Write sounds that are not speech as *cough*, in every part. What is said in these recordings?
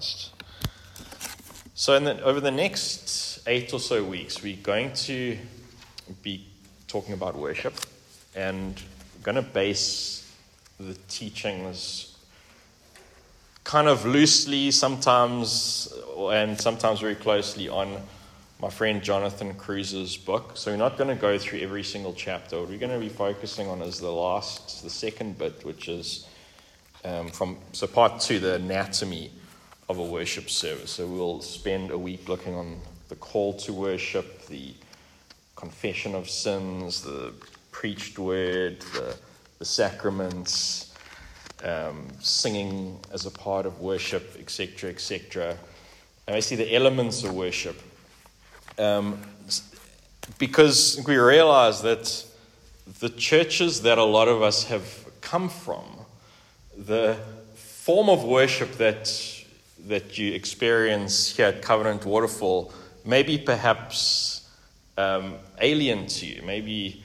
So, the, over the next eight or so weeks, we're going to be talking about worship and we're going to base the teachings kind of loosely, sometimes, and sometimes very closely on my friend Jonathan Cruse's book. So, we're not going to go through every single chapter. What we're going to be focusing on is the last, the second bit, which is um, from, so part two, the anatomy of a worship service. So we'll spend a week looking on the call to worship, the confession of sins, the preached word, the, the sacraments, um, singing as a part of worship, etc., etc. And I see the elements of worship. Um, because we realize that the churches that a lot of us have come from, the form of worship that that you experience here at Covenant Waterfall maybe perhaps um, alien to you, maybe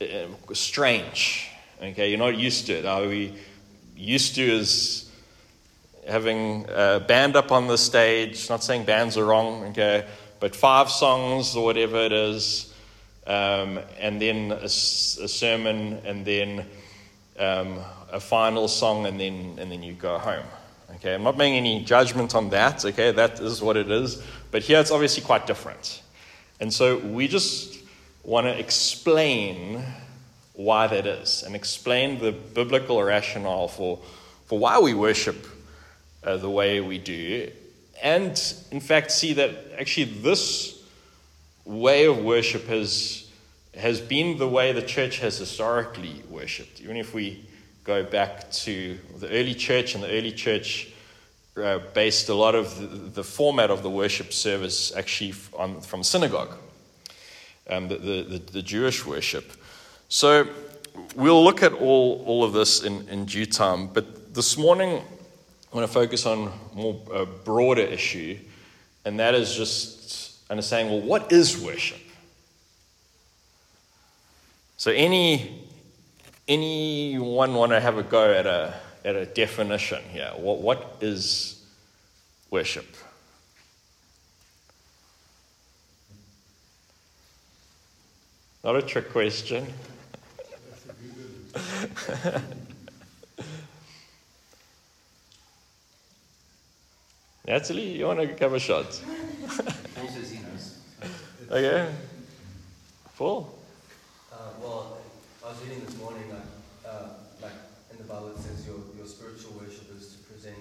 uh, strange. Okay, you're not used to it. Are we used to is having a band up on the stage? Not saying bands are wrong, okay, but five songs or whatever it is, um, and then a, a, sermon, and then um, a final song, and then and then you go home. Okay, I'm not making any judgment on that. Okay, that is what it is. But here it's obviously quite different. And so we just want to explain why that is and explain the biblical rationale for, for why we worship uh, the way we do. And in fact, see that actually this way of worship has, has been the way the church has historically worshipped. Even if we go back to the early church, and the early church uh, based a lot of the, the, format of the worship service actually on, from synagogue, um, the, the, the, Jewish worship. So we'll look at all, all of this in, in due time, but this morning I want to focus on more a broader issue, and that is just understanding well, what is worship? So, any anyone want to have a go at a, at a definition here? What, what is worship? Not a trick question. *laughs* Natalie, you want to have a shot? okay. Paul? Uh, well, I was reading this morning, like, uh, like in the Bible, it says your, your spiritual worship is to present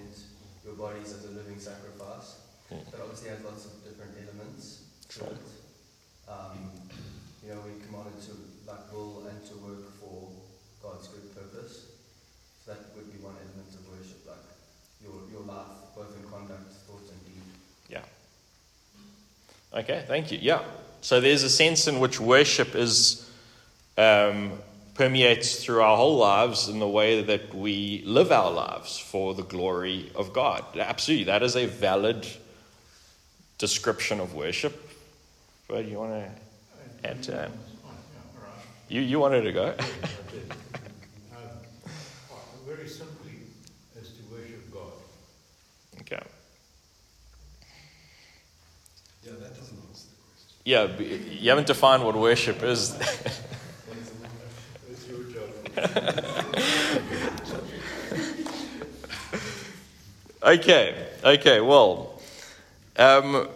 your bodies as a living sacrifice. Mm. But obviously, has lots of different elements to it. Um, you know, we commanded to like will and to work for God's good purpose. So that would be one element of worship, like your your life, both in conduct, thought, and deed. Yeah. Okay, thank you. Yeah. So there's a sense in which worship is um, permeates through our whole lives in the way that we live our lives for the glory of God. Absolutely, that is a valid description of worship. But you want to add to that? You, you wanted to go? very simply, is to worship God. Okay. Yeah, that doesn't answer the question. Yeah, you haven't defined what worship is. *laughs* *laughs* okay, okay, well, um,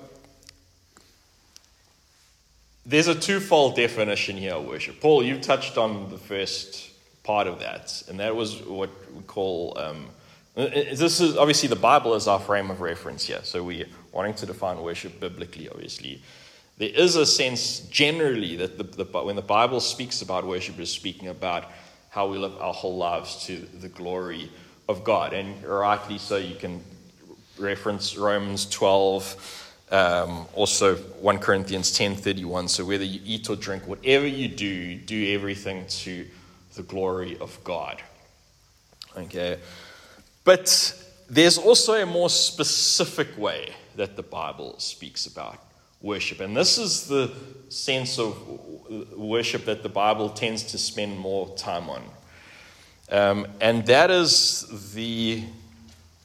there's a twofold definition here of worship. Paul, you touched on the first part of that, and that was what we call. Um, this is obviously the Bible is our frame of reference here, so we're wanting to define worship biblically, obviously. There is a sense generally that the, the, when the Bible speaks about worship, is speaking about how we live our whole lives to the glory of God. And rightly so, you can reference Romans 12, um, also 1 Corinthians 10:31. So whether you eat or drink, whatever you do, do everything to the glory of God. Okay, but there's also a more specific way that the Bible speaks about worship. And this is the sense of worship that the Bible tends to spend more time on. Um, and that is the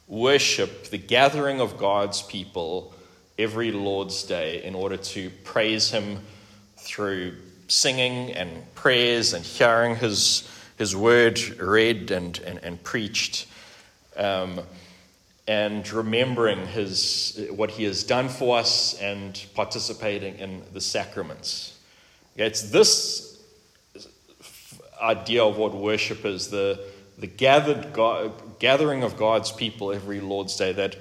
worship, the gathering of God's people every Lord's Day in order to praise Him through singing and prayers and hearing His, his word read and, and, and preached. Um, and remembering his, what he has done for us and participating in the sacraments. It's this idea of what worship is the, the gathered God, gathering of God's people every Lord's Day that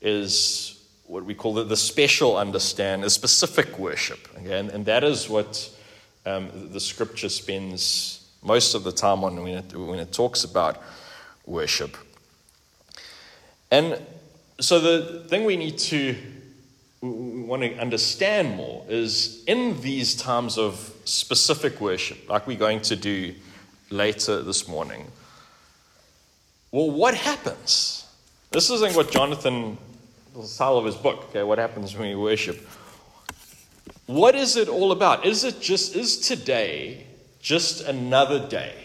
is what we call the, the special understand, the specific worship. Okay? And, and that is what um, the scripture spends most of the time on when it, when it talks about worship. And so the thing we need to we want to understand more is in these times of specific worship, like we're going to do later this morning. Well, what happens? This isn't what Jonathan, the title of his book, okay, what happens when we worship. What is it all about? Is it just, is today just another day?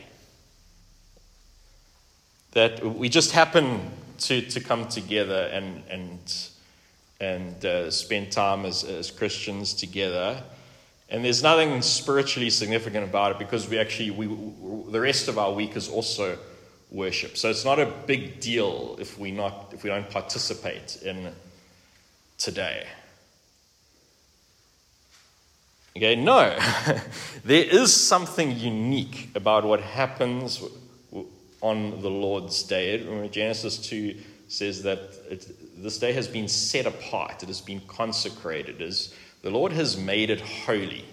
That we just happen to, to come together and, and, and uh, spend time as, as Christians together. And there's nothing spiritually significant about it because we actually, we, the rest of our week is also worship. So it's not a big deal if we, not, if we don't participate in today. Okay, no. *laughs* there is something unique about what happens on the Lord's day. Genesis 2 says that it, this day has been set apart, it has been consecrated. As the Lord has made it holy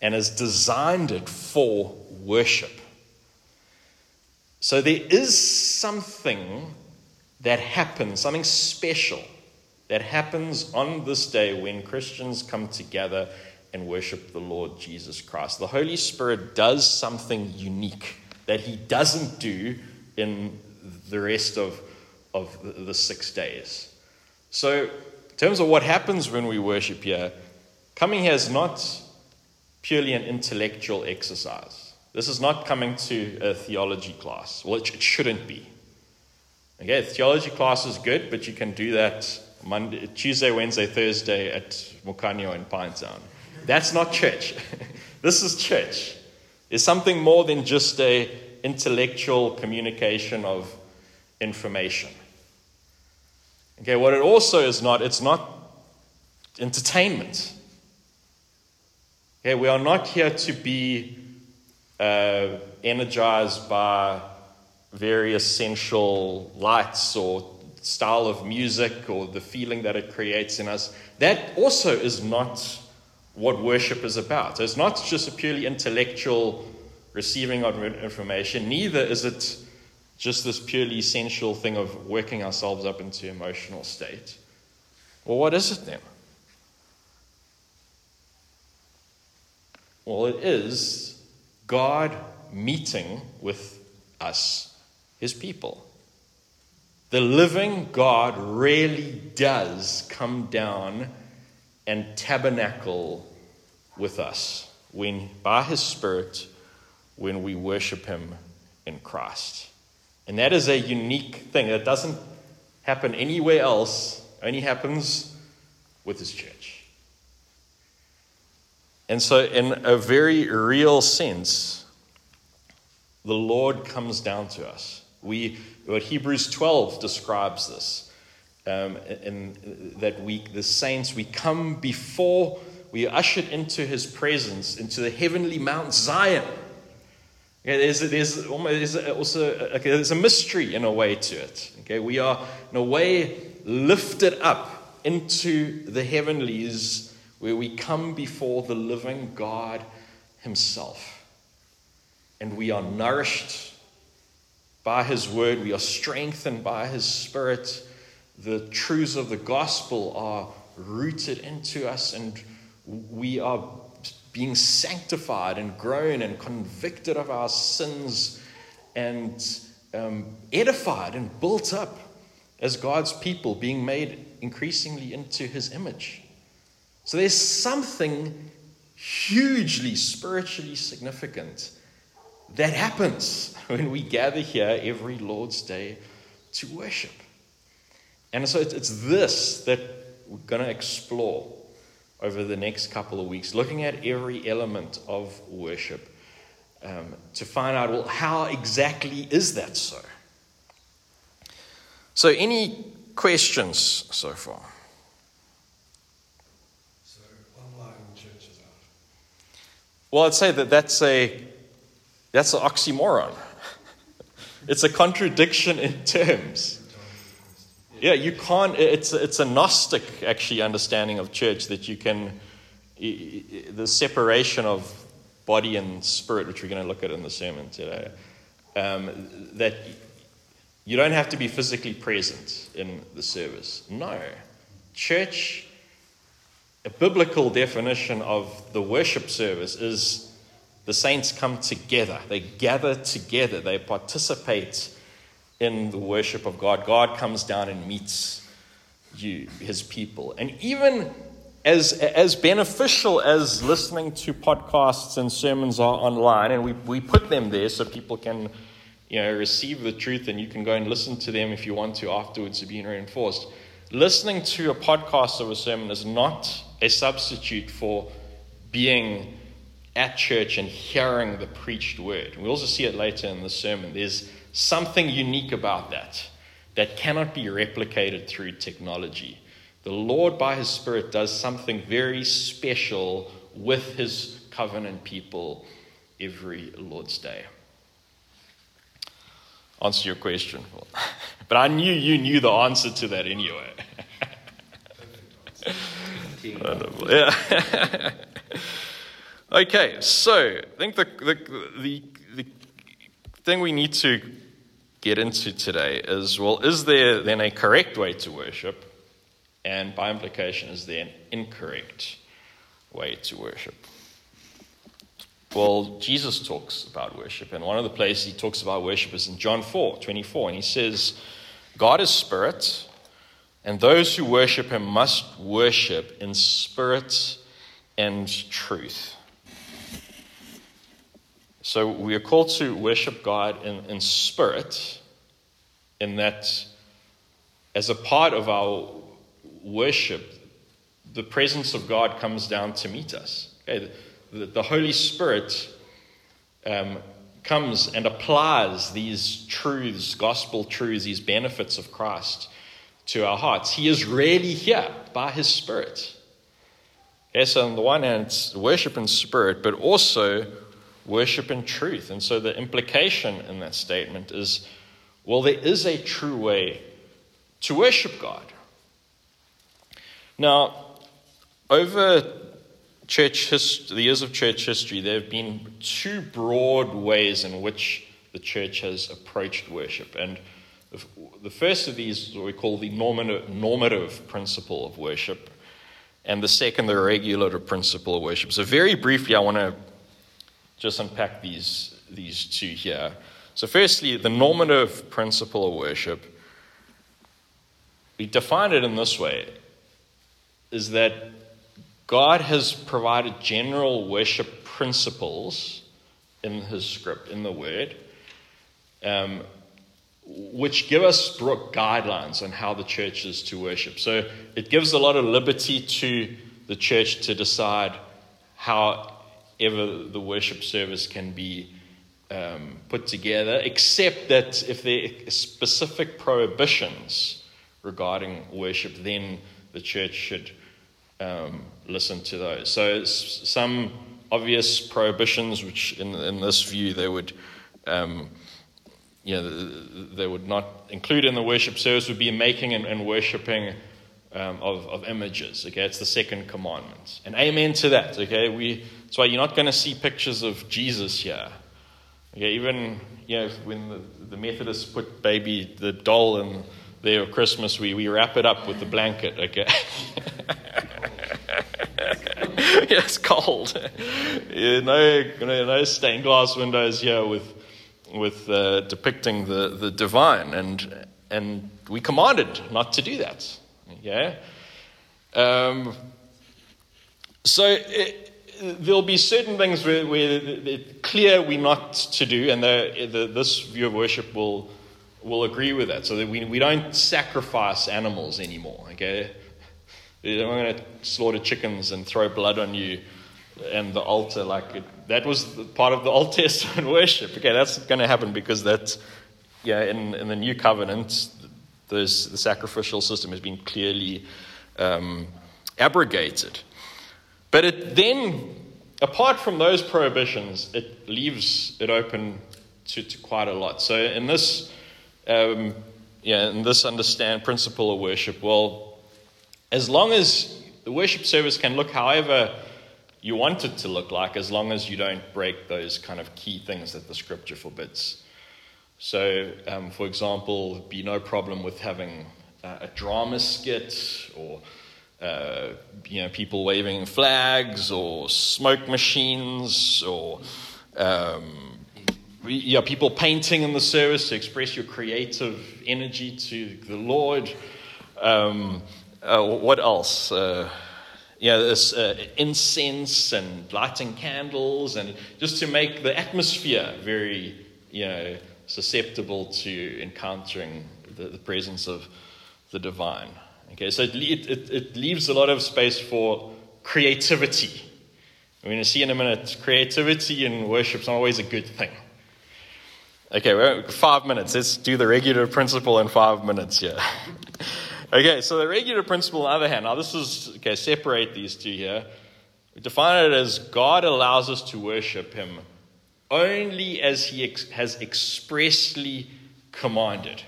and has designed it for worship. So there is something that happens, something special that happens on this day when Christians come together and worship the Lord Jesus Christ. The Holy Spirit does something unique that he doesn't do in the rest of, of the six days. So, in terms of what happens when we worship here, coming here is not purely an intellectual exercise. This is not coming to a theology class. Well, it, shouldn't be. Okay, theology class is good, but you can do that Monday, Tuesday, Wednesday, Thursday at Mukhanyo in Pinetown. That's not church. *laughs* this is church is something more than just a intellectual communication of information. Okay, what it also is not, it's not entertainment. Okay, we are not here to be uh, energized by very essential lights or style of music or the feeling that it creates in us. That also is not what worship is about. So it's not just a purely intellectual receiving of information, neither is it just this purely sensual thing of working ourselves up into emotional state. Well, what is it then? Well, it is God meeting with us, his people. The living God really does come down and tabernacle with us when, by His Spirit, when we worship Him in Christ. And that is a unique thing. That doesn't happen anywhere else, only happens with His church. And so, in a very real sense, the Lord comes down to us. We, what Hebrews 12 describes this um, in that week, the saints, we come before, we are ushered into his presence, into the heavenly Mount Zion. Okay, there's, there's, almost, there's also okay, there's a mystery in a way to it. Okay, we are in a way lifted up into the heavenlies where we come before the living God Himself. And we are nourished by His word, we are strengthened by His Spirit the truths of the gospel are rooted into us and we are being sanctified and grown and convicted of our sins and um, edified and built up as God's people, being made increasingly into his image. So there's something hugely spiritually significant that happens *laughs* when we gather here every Lord's Day to worship. And so it's, it's this that we're going to explore over the next couple of weeks, looking at every element of worship um, to find out, well, how exactly is that so? So, any questions so far? So online churches out. Well, I'd say that that's a that's an oxymoron. *laughs* it's a contradiction in terms. Yeah, you can't. It's it's a gnostic actually understanding of church that you can the separation of body and spirit, which we're going to look at in the sermon today. Um, that you don't have to be physically present in the service. No, church. A biblical definition of the worship service is the saints come together. They gather together. They participate in the worship of God. God comes down and meets you, his people. And even as, as beneficial as listening to podcasts and sermons are online, and we, we put them there so people can you know, receive the truth and you can go and listen to them if you want to afterwards to be reinforced. Listening to a podcast of a sermon is not a substitute for being at church and hearing the preached word. We also see it later in the sermon. There's something unique about that that cannot be replicated through technology. The Lord, by His Spirit, does something very special with His covenant people every Lord's Day. Answer your question. *laughs* But I knew you knew the answer to that anyway. *laughs* yeah. *laughs* okay, so I think the, the, the, the thing we need to get into today is well, is there then a correct way to worship? And by implication, is there an incorrect way to worship? Well, Jesus talks about worship, and one of the places he talks about worship is in John 4 24, and he says, God is spirit, and those who worship him must worship in spirit and truth. So we are called to worship God in, in spirit, in that as a part of our worship, the presence of God comes down to meet us. Okay? The, the Holy Spirit um, comes and applies these truths, gospel truths, these benefits of Christ to our hearts. He is really here by His Spirit. Okay, so on the one hand, it's worship in spirit, but also worship in truth. And so the implication in that statement is well, there is a true way to worship God. Now, over church history, the years of church history, there have been two broad ways in which the church has approached worship. And the first of these is what we call the normative principle of worship, and the second, the regulative principle of worship. So, very briefly, I want to just unpack these, these two here. So, firstly, the normative principle of worship, we define it in this way is that God has provided general worship principles in His script, in the Word, um, which give us broad guidelines on how the church is to worship. So, it gives a lot of liberty to the church to decide however the worship service can be um, put together, except that if there are specific prohibitions regarding worship, then the church should um, listen to those. So, some obvious prohibitions, which in, in this view they would. Um, you know, they would not include in the worship service would be making and, and worshipping um, of, of images. Okay, it's the second commandment. And amen to that. Okay, we, that's why you're not going to see pictures of Jesus here. Okay, even you know when the, the Methodists put baby the doll in there Christmas, we, we wrap it up with the blanket. Okay. *laughs* yeah, it's cold. yeah, no, no stained glass windows here with with uh, depicting the, the divine, and and we commanded not to do that. Yeah. Um, so it, there'll be certain things where, where it's clear we're not to do, and the, the, this view of worship will will agree with that. So that we, we don't sacrifice animals anymore, okay? I'm going to slaughter chickens and throw blood on you and the altar. Like it, that was part of the *laughs* Old Testament worship. Okay, that's going to happen because that, yeah, in, in the New Covenant, the sacrificial system has been clearly um, abrogated. But it then, apart from those prohibitions, it leaves it open to, to quite a lot. So in this, um, yeah, in this understand principle of worship, well, as long as the worship service can look however you want it to look like, as long as you don't break those kind of key things that the scripture forbids. So, um, for example, be no problem with having uh, a drama skit or uh, you know people waving flags or smoke machines or um, yeah, people painting in the service to express your creative energy to the Lord. Um, uh, what else? Uh, yeah, this uh, incense and lighting candles, and just to make the atmosphere very, you know, susceptible to encountering the, the presence of the divine. Okay, so it, it, it leaves a lot of space for creativity. We're going to see in a minute, creativity in worship is not always a good thing. Okay, five minutes. Let's do the regular principle in five minutes here. *laughs* okay, so the regular principle, on the other hand, now this is, okay, separate these two here. We define it as God allows us to worship Him only as he ex- has expressly commanded.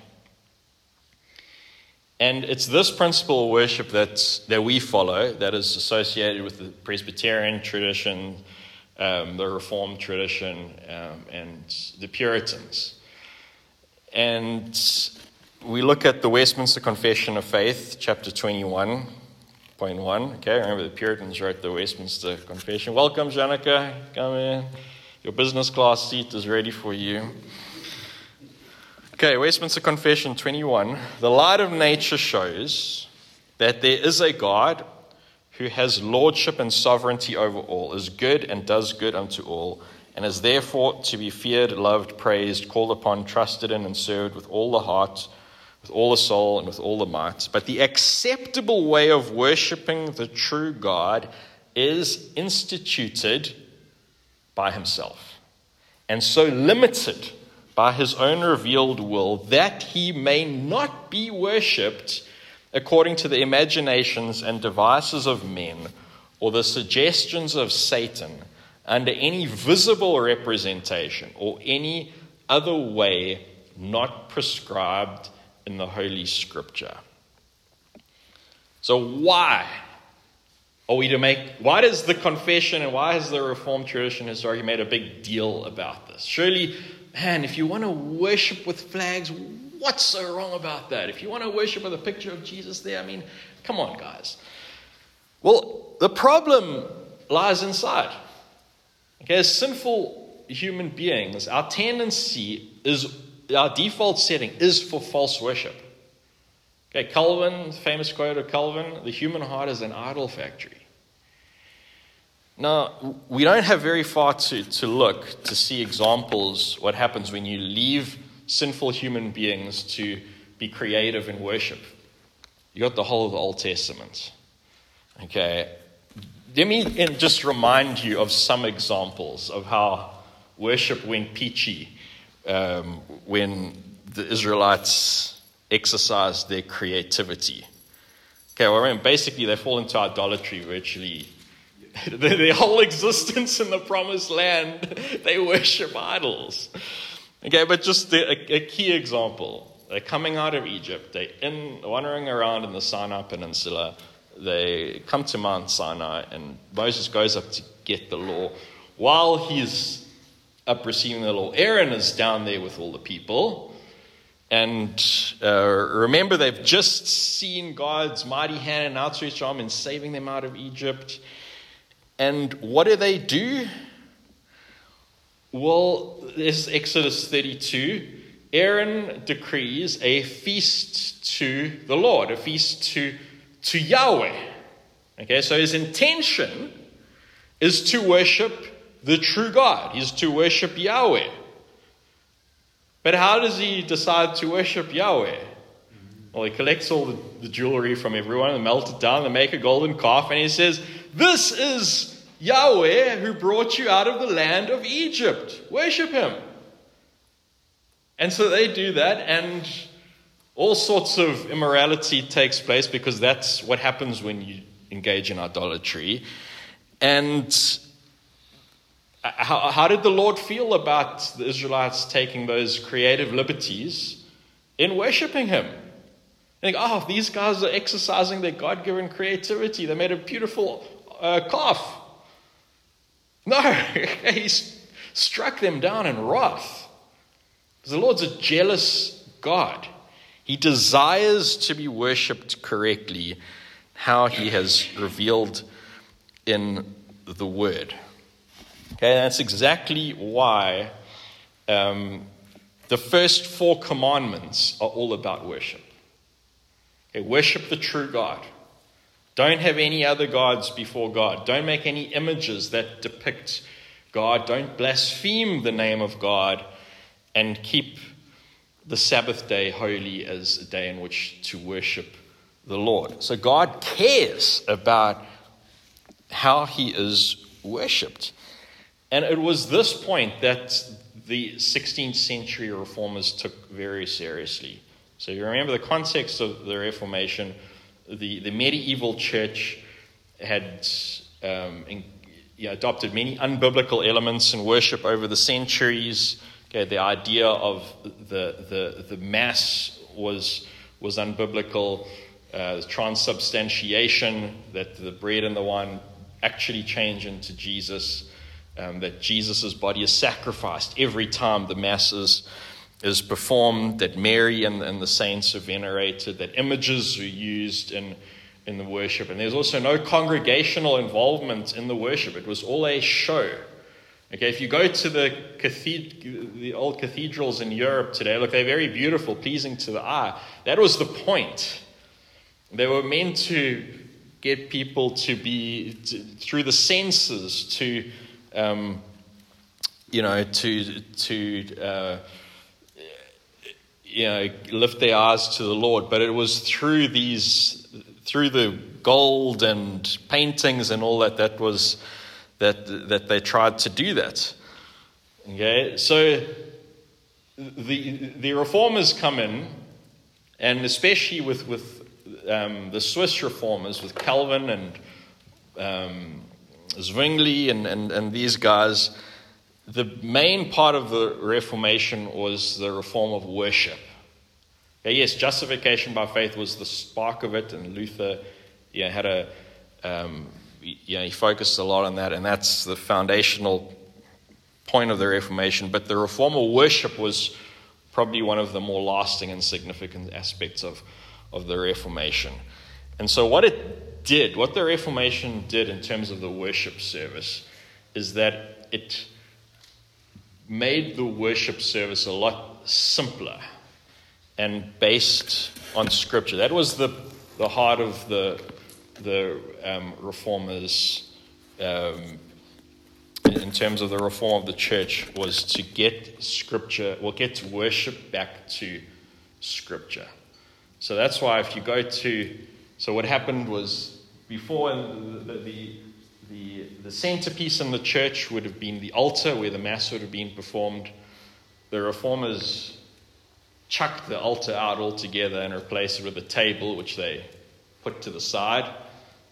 And it's this principle of worship that, that we follow that is associated with the Presbyterian tradition, um, the Reformed tradition, um, and the Puritans. And we look at the Westminster Confession of Faith, chapter 21. Point one. Okay, remember the Puritans wrote the Westminster Confession. Welcome, Janica. Come in. Your business class seat is ready for you. Okay, Westminster Confession 21. The light of nature shows that there is a God who has lordship and sovereignty over all, is good and does good unto all, and is therefore to be feared, loved, praised, called upon, trusted in, and served with all the heart, with all the soul, and with all the might. But the acceptable way of worshipping the true God is instituted by himself, and so limited by his own revealed will that he may not be worshipped according to the imaginations and devices of men or the suggestions of Satan under any visible representation or any other way not prescribed in the Holy Scripture. So, why are we to make, why does the confession and why has the Reformed tradition historically made a big deal about this? Surely, man, if you want to worship with flags, what's so wrong about that? If you want to worship with a picture of Jesus there, I mean, come on, guys. Well, the problem lies inside. Okay, as sinful human beings, our tendency is, our default setting is for false worship. Okay, Calvin, famous quote of Calvin the human heart is an idol factory. Now, we don't have very far to, to look to see examples what happens when you leave sinful human beings to be creative in worship. You got the whole of the Old Testament. Okay, let me just remind you of some examples of how worship went peachy um, when the Israelites exercised their creativity. Okay, well, I mean, basically, they fall into idolatry virtually. *laughs* their whole existence in the promised land, *laughs* they worship idols. Okay, but just the, a, a, key example. They're coming out of Egypt, they're in, wandering around in the Sinai Peninsula. They come to Mount Sinai, and Moses goes up to get the law. While he's up receiving the law, Aaron is down there with all the people. And uh, remember, they've just seen God's mighty hand and outstretched arm in saving them out of Egypt. And what do they do? Well, this is Exodus 32. Aaron decrees a feast to the Lord, a feast to, to Yahweh. Okay, so his intention is to worship the true God, is to worship Yahweh. But how does he decide to worship Yahweh? Well, he collects all the, the jewelry from everyone and melt it down and make a golden calf, and he says, This is Yahweh who brought you out of the land of Egypt. Worship him. And so they do that, and all sorts of immorality takes place because that's what happens when you engage in idolatry. And uh, how, how did the Lord feel about the Israelites taking those creative liberties in worshiping Him? Think, oh, these guys are exercising their God given creativity. They made a beautiful calf. No, *laughs* he struck them down in wrath. Because the Lord's a jealous God. He desires to be worshipped correctly, how he has revealed in the Word. Okay, that's exactly why um, the first four commandments are all about worship. Okay, worship the true God. Don't have any other gods before God. Don't make any images that depict God. Don't blaspheme the name of God. And keep the Sabbath day holy as a day in which to worship the Lord. So God cares about how he is worshipped. And it was this point that the 16th century reformers took very seriously. So you remember the context of the Reformation, the, the medieval church had um, in, you know, adopted many unbiblical elements in worship over the centuries. Okay, the idea of the, the, the Mass was, was unbiblical. Uh, transubstantiation, that the bread and the wine actually change into Jesus, um, that Jesus' body is sacrificed every time the Mass is, is performed, that Mary and, and the saints are venerated, that images are used in, in the worship. And there's also no congregational involvement in the worship, it was all a show. Okay, if you go to the, cathed- the old cathedrals in Europe today, look, they're very beautiful, pleasing to the eye. That was the point. They were meant to get people to be, to, through the senses, to, um, you know, to, to uh, you know, lift their eyes to the Lord. But it was through these, through the gold and paintings and all that, that was, that, that they tried to do that. Okay, so the, the reformers come in, and especially with, with um, the Swiss reformers with Calvin and um, Zwingli and, and, and these guys, the main part of the Reformation was the reform of worship. Okay, yes, justification by faith was the spark of it, and Luther you know, had a, um, you know, he focused a lot on that, and that's the foundational point of the Reformation. But the reform of worship was probably one of the more lasting and significant aspects of, of the Reformation. And so, what it did, what the Reformation did in terms of the worship service, is that it made the worship service a lot simpler and based on Scripture. That was the, the heart of the, the um, Reformers. Um, in terms of the reform of the church was to get scripture or get worship back to scripture so that's why if you go to, so what happened was before the, the, the, the centerpiece in the church would have been the altar where the Mass would have been performed. The reformers chucked the altar out altogether and replaced it with a table, which they put to the side.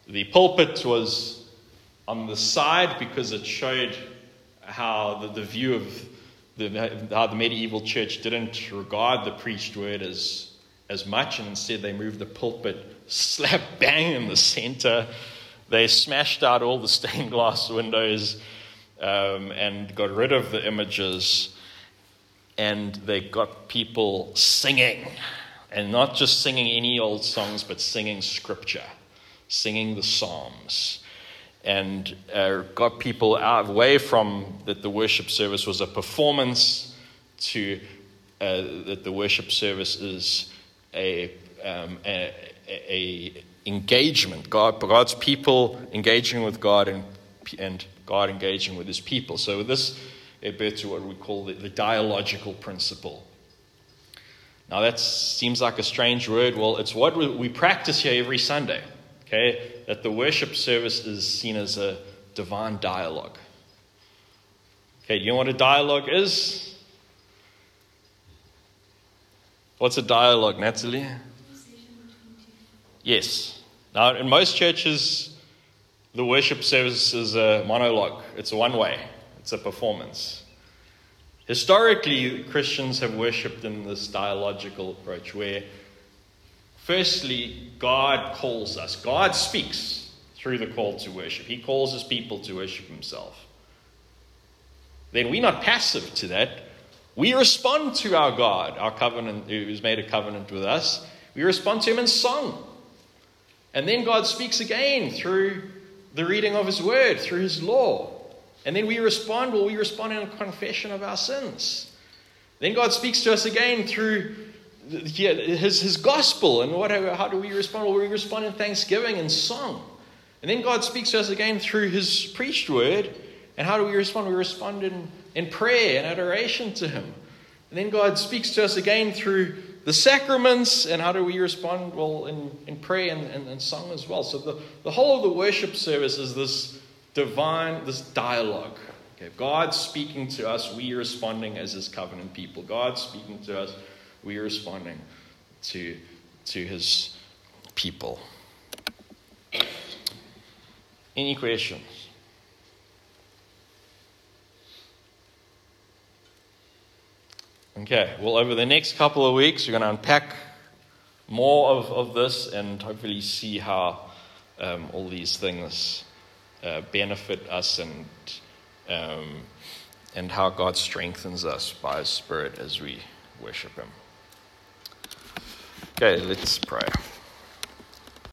The pulpit was on the side because it showed how the, the view of the, how the medieval church didn't regard the preached word as as much, and instead they moved the pulpit *laughs* slap bang in the center. They smashed out all the stained glass windows um, and got rid of the images, and they got people singing. And not just singing any old songs, but singing scripture, singing the Psalms and uh, got people out away from that the worship service was a performance to uh, that the worship service is a, um, a, a, engagement. God, God's people engaging with God and, and God engaging with his people. So this a bit to what we call the, the dialogical principle. Now, that seems like a strange word. Well, it's what we practice here every Sunday, okay? That the worship service is seen as a divine dialogue. Okay, you know what a dialogue is? What's a dialogue, Natalie? Yes. Now, in most churches, the worship service is a monologue, it's a one way, it's a performance. Historically, Christians have worshipped in this dialogical approach where, firstly, God calls us, God speaks through the call to worship. He calls his people to worship himself. Then we're not passive to that. We respond to our God, our covenant, who's made a covenant with us. We respond to him in song. And then God speaks again through the reading of his word, through his law. And then we respond, well, we respond in a confession of our sins. Then God speaks to us again through his, his gospel. And what, how do we respond? Well, we respond in thanksgiving and song. And then God speaks to us again through his preached word. And how do we respond? We respond in, in prayer and adoration to him. And then God speaks to us again through the sacraments. And how do we respond? Well, in, in prayer and, and, and song as well. So the, the whole of the worship service is this divine, this dialogue. Okay, God speaking to us, we responding as his covenant people. God speaking to us, we responding to, to his people. Any questions? Okay, well, over the next couple of weeks, we're going to unpack more of, of this and hopefully see how um, all these things uh, benefit us and, um, and how God strengthens us by His Spirit as we worship Him. Okay, let's pray.